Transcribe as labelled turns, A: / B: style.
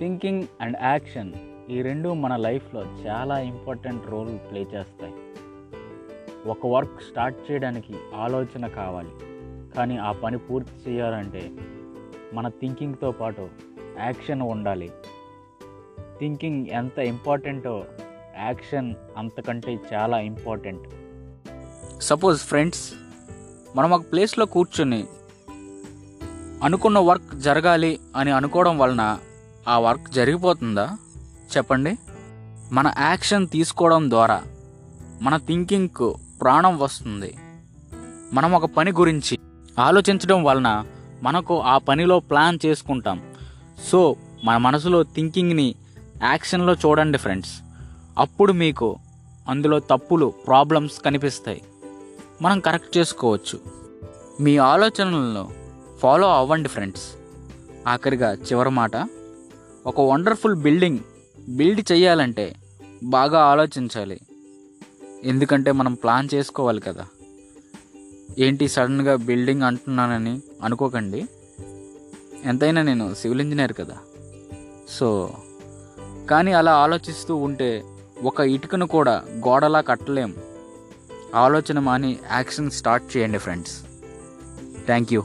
A: Thinking and action ఈ రెండు మన లైఫ్లో చాలా ఇంపార్టెంట్ రోల్ ప్లే చేస్తాయి. ఒక వర్క్ స్టార్ట్ చేయడానికి ఆలోచన కావాలి. కానీ ఆ పని పూర్తి చేయాలంటే మన థింకింగ్తో పాటు యాక్షన్ ఉండాలి. థింకింగ్ ఎంత ఇంపార్టెంటో యాక్షన్ అంతకంటే చాలా ఇంపార్టెంట్.
B: సపోజ్ ఫ్రెండ్స్ మనం ఒక ప్లేస్లో కూర్చొని అనుకున్న వర్క్ జరగాలి అని అనుకోవడం వలన ఆ వర్క్ జరిగిపోతుందా? చెప్పండి. మన యాక్షన్ తీసుకోవడం ద్వారా మన థింకింగ్కు ప్రాణం వస్తుంది. మనం ఒక పని గురించి ఆలోచించడం వలన మనకు ఆ పనిలో ప్లాన్ చేసుకుంటాం. సో మన మనసులో థింకింగ్ని యాక్షన్లో చూడండి ఫ్రెండ్స్. అప్పుడు మీకు అందులో తప్పులు ప్రాబ్లమ్స్ కనిపిస్తాయి. మనం కరెక్ట్ చేసుకోవచ్చు. మీ ఆలోచనలను ఫాలో అవ్వండి ఫ్రెండ్స్. ఆఖరిగా చివరి మాట. ఒక వండర్ఫుల్ బిల్డింగ్ బిల్డ్ చేయాలంటే బాగా ఆలోచించాలి. ఎందుకంటే మనం ప్లాన్ చేసుకోవాలి కదా. ఏంటి సడన్గా బిల్డింగ్ అంటున్నానని అనుకోకండి. ఎంతైనా నేను సివిల్ ఇంజనీర్ కదా. సో కానీ అలా ఆలోచిస్తూ ఉంటే ఒక ఇటుకను కూడా గోడలా కట్టలేం. ఆలోచన మాని యాక్షన్ స్టార్ట్ చేయండి ఫ్రెండ్స్ థ్యాంక్ యూ